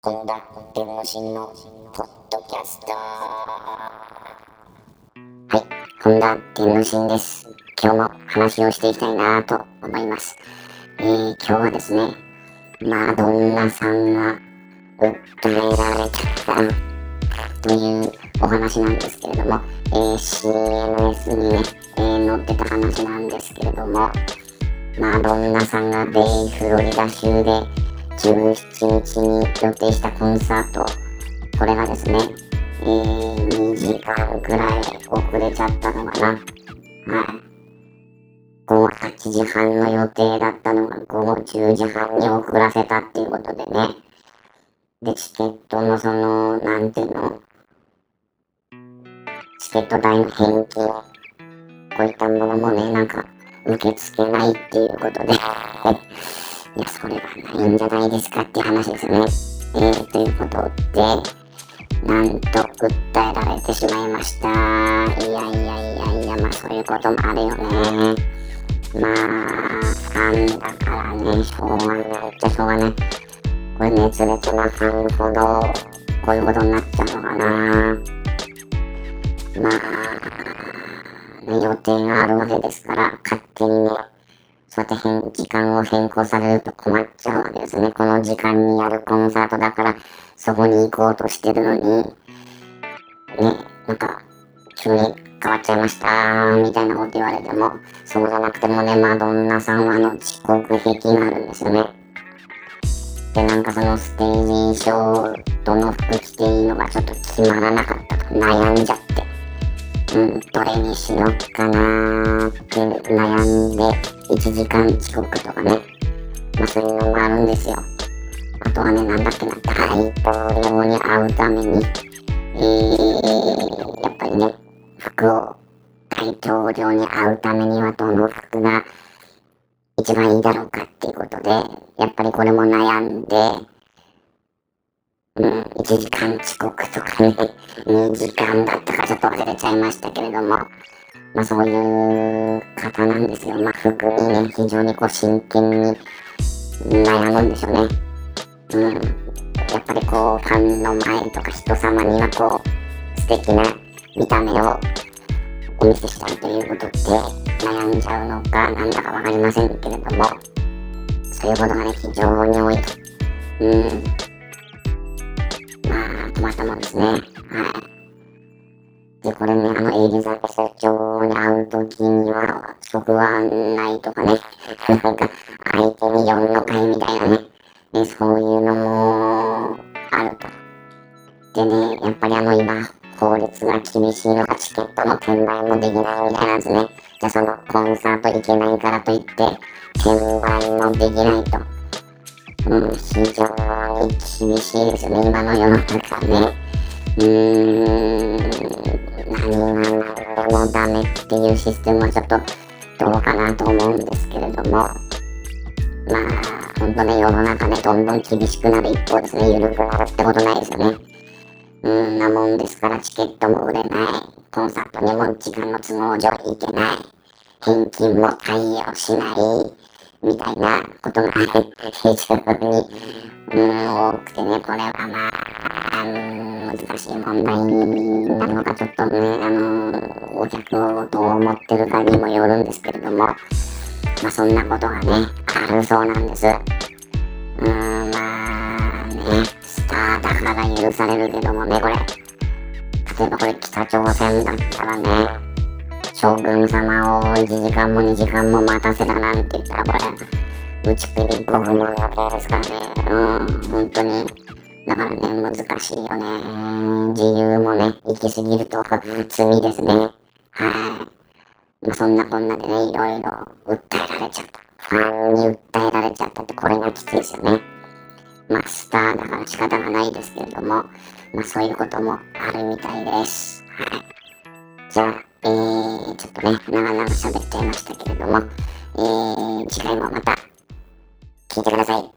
本田文之進のポッドキャスト。はい本田文之進です。今日も話をしていきたいなと思います。えー、今日はですねマドンナさんが訴えられちゃったというお話なんですけれども、えー、CNS にね、えー、載ってた話なんですけれどもマドンナさんがベイフロリダ州で17日に予定したコンサート、これがですね、えー、2時間くらい遅れちゃったのかな。はい。午後8時半の予定だったのが午後10時半に遅らせたっていうことでね。で、チケットのその、なんていうの、チケット代の返金、こういったものもね、なんか、受け付けないっていうことでいや、それはないんじゃないですかっていう話ですよね。えー、ということで、なんと訴えられてしまいました。いやいやいやいや、まあそういうこともあるよね。まあ、ファンだからね、しょうがないっちゃしょうがない。これ熱烈なファンほど、こういうことになっちゃうのかな。まあ、ね、予定があるわけですから、勝手にね、そうやって時間を変更されると困っちゃうわけですね。この時間にやるコンサートだから、そこに行こうとしてるのに、ね、なんか、急に変わっちゃいました、みたいなこと言われても、そうじゃなくてもね、マドンナさんはあの遅刻癖があるんですよね。で、なんかそのステージ衣装、どの服着ていいのかちょっと決まらなかったと悩んじゃって、どれにしよっかなって悩んで、1時間遅刻とかね、まあそういうのもあるんですよ。あとはね、なんだっけな、大統領に会うために、えー、やっぱりね、服を大統領に会うためにはどの服が一番いいだろうかっていうことで、やっぱりこれも悩んで、うん、1時間遅刻とかね、2時間だったかちょっと忘れちゃいましたけれども、まあそういう方なんですよ。まあ服にね、非常にこう真剣に悩むんでしょうね。うん。やっぱりこう、ファンの前とか人様にはこう、素敵な見た目をお見せしたいということで悩んじゃうのかなんだかわかりませんけれども、そういうことがね、非常に多いと。うん。ま、ったもんですね。はい。で、これね、あの、エリザベス女王に会うときには、職はないとかね、なんか、相手に呼んの会みたいなね、で、そういうのも、あると。でね、やっぱりあの、今、法律が厳しいのがチケットの転売もできないみたいなんですね。じゃあそのコンサート行けないからといって、転売もできないと。う、非常に厳しいですよね、今の世の中ね。うーん、何が何でもダメっていうシステムはちょっとどうかなと思うんですけれども、まあ、本当ね、世の中ね、どんどん厳しくなる一方ですね、緩くなるってことないですよね。うんなもんですから、チケットも売れない、コンサートにも時間の都合上行けない、返金も対応しない、みたいなことが非常に、うん、多くてね、これはまあ、難しい問題なのか、ちょっとね、あの、お客をどう思ってるかにもよるんですけれども、まあそんなことがね、あるそうなんです。うん、まあね、スターだから許されるけどもね、これ、例えばこれ北朝鮮だったらね、将軍様を1時間も2時間も待たせたなんて言ったらこれ、打ち首僕も予定ですからね。うん、本当に。だからね、難しいよね。自由もね、行き過ぎると罪ですね。はい。まあ、そんなこんなでね、いろいろ訴えられちゃった。ファンに訴えられちゃったってこれがきついですよね。まあ、スターだから仕方がないですけれども、まあ、そういうこともあるみたいです。はい。じゃあ、えー、ちょっとね、長々喋っちゃいましたけれども、えー、次回もまた聞いてください。